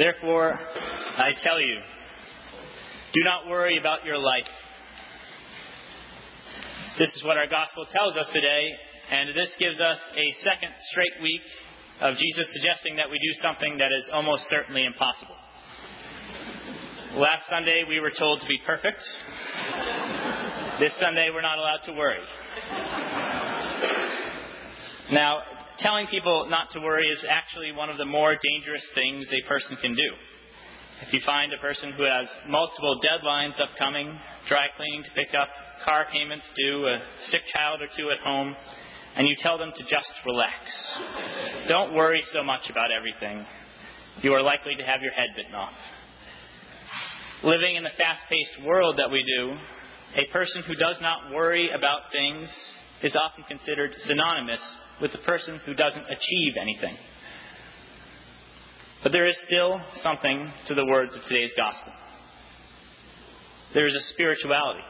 Therefore, I tell you, do not worry about your life. This is what our gospel tells us today, and this gives us a second straight week of Jesus suggesting that we do something that is almost certainly impossible. Last Sunday, we were told to be perfect. This Sunday, we're not allowed to worry. Now, telling people not to worry is actually one of the more dangerous things a person can do. If you find a person who has multiple deadlines upcoming, dry cleaning to pick up, car payments due, a sick child or two at home, and you tell them to just relax. Don't worry so much about everything. You are likely to have your head bitten off. Living in the fast paced world that we do, a person who does not worry about things is often considered synonymous with the person who doesn't achieve anything. But there is still something to the words of today's gospel. There is a spirituality,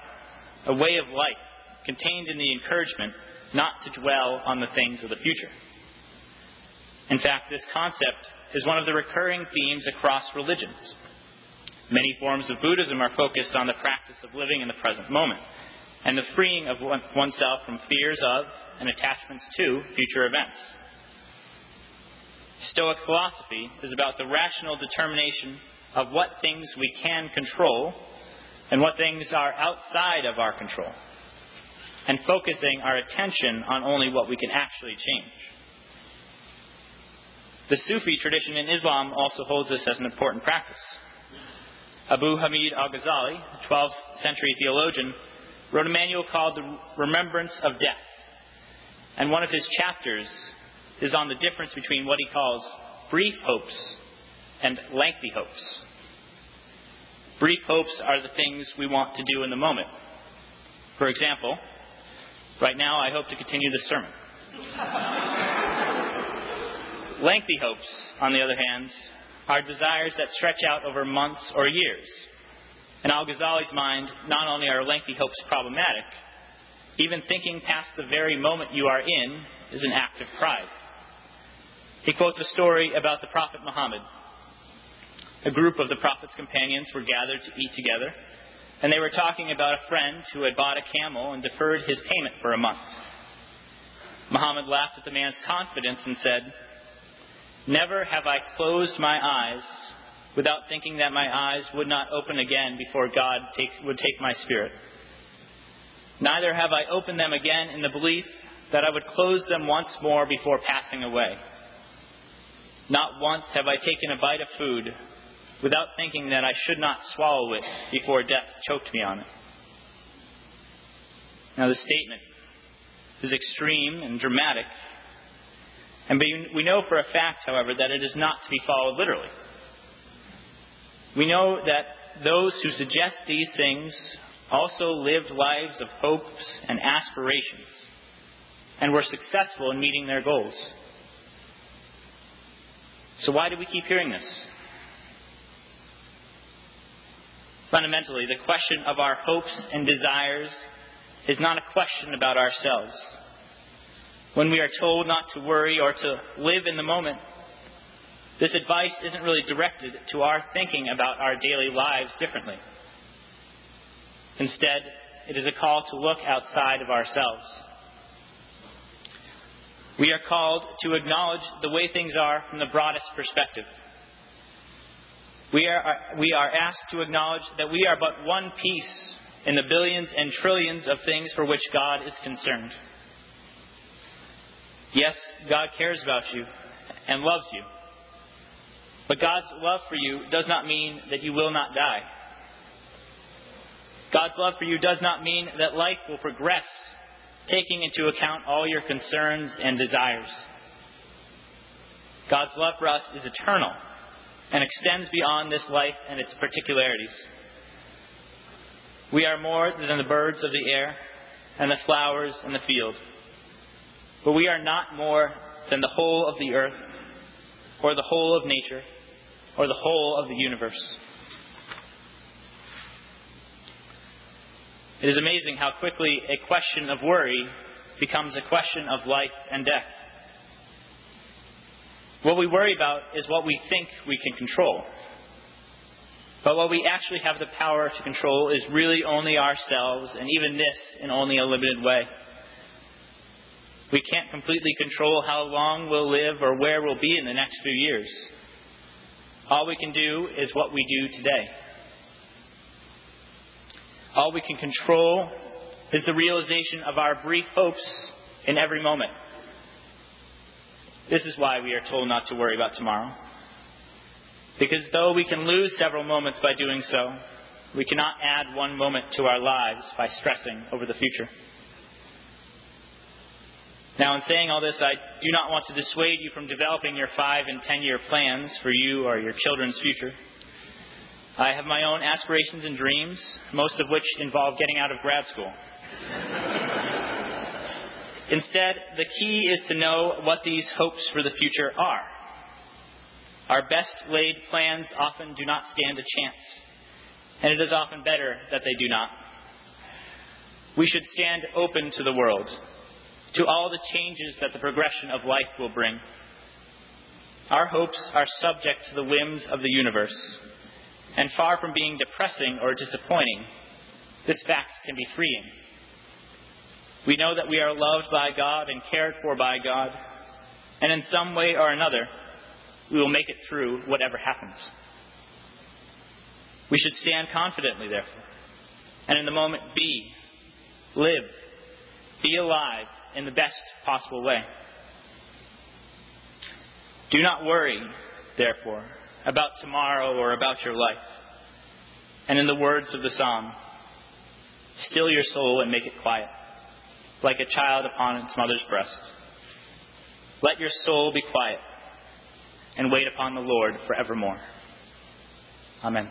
a way of life contained in the encouragement not to dwell on the things of the future. In fact, this concept is one of the recurring themes across religions. Many forms of Buddhism are focused on the practice of living in the present moment and the freeing of oneself from fears of and attachments to future events. Stoic philosophy is about the rational determination of what things we can control and what things are outside of our control, and focusing our attention on only what we can actually change. The Sufi tradition in Islam also holds this as an important practice. Abu Hamid al Ghazali, a 12th century theologian, wrote a manual called The Remembrance of Death. And one of his chapters is on the difference between what he calls brief hopes and lengthy hopes. Brief hopes are the things we want to do in the moment. For example, right now I hope to continue this sermon. lengthy hopes, on the other hand, are desires that stretch out over months or years. In Al Ghazali's mind, not only are lengthy hopes problematic, even thinking past the very moment you are in is an act of pride. He quotes a story about the Prophet Muhammad. A group of the Prophet's companions were gathered to eat together, and they were talking about a friend who had bought a camel and deferred his payment for a month. Muhammad laughed at the man's confidence and said, Never have I closed my eyes without thinking that my eyes would not open again before God take, would take my spirit. Neither have I opened them again in the belief that I would close them once more before passing away. Not once have I taken a bite of food without thinking that I should not swallow it before death choked me on it. Now, the statement is extreme and dramatic, and we know for a fact, however, that it is not to be followed literally. We know that those who suggest these things also lived lives of hopes and aspirations and were successful in meeting their goals. So, why do we keep hearing this? Fundamentally, the question of our hopes and desires is not a question about ourselves. When we are told not to worry or to live in the moment, this advice isn't really directed to our thinking about our daily lives differently. Instead, it is a call to look outside of ourselves. We are called to acknowledge the way things are from the broadest perspective. We are, we are asked to acknowledge that we are but one piece in the billions and trillions of things for which God is concerned. Yes, God cares about you and loves you. But God's love for you does not mean that you will not die. God's love for you does not mean that life will progress, taking into account all your concerns and desires. God's love for us is eternal and extends beyond this life and its particularities. We are more than the birds of the air and the flowers in the field. But we are not more than the whole of the earth or the whole of nature or the whole of the universe. It is amazing how quickly a question of worry becomes a question of life and death. What we worry about is what we think we can control. But what we actually have the power to control is really only ourselves, and even this in only a limited way. We can't completely control how long we'll live or where we'll be in the next few years. All we can do is what we do today. All we can control is the realization of our brief hopes in every moment. This is why we are told not to worry about tomorrow. Because though we can lose several moments by doing so, we cannot add one moment to our lives by stressing over the future. Now, in saying all this, I do not want to dissuade you from developing your five and ten year plans for you or your children's future. I have my own aspirations and dreams, most of which involve getting out of grad school. Instead, the key is to know what these hopes for the future are. Our best laid plans often do not stand a chance, and it is often better that they do not. We should stand open to the world, to all the changes that the progression of life will bring. Our hopes are subject to the whims of the universe, and far from being depressing or disappointing, this fact can be freeing. We know that we are loved by God and cared for by God, and in some way or another, we will make it through whatever happens. We should stand confidently, therefore, and in the moment be, live, be alive in the best possible way. Do not worry, therefore, about tomorrow or about your life. And in the words of the psalm, still your soul and make it quiet, like a child upon its mother's breast. Let your soul be quiet and wait upon the Lord forevermore. Amen.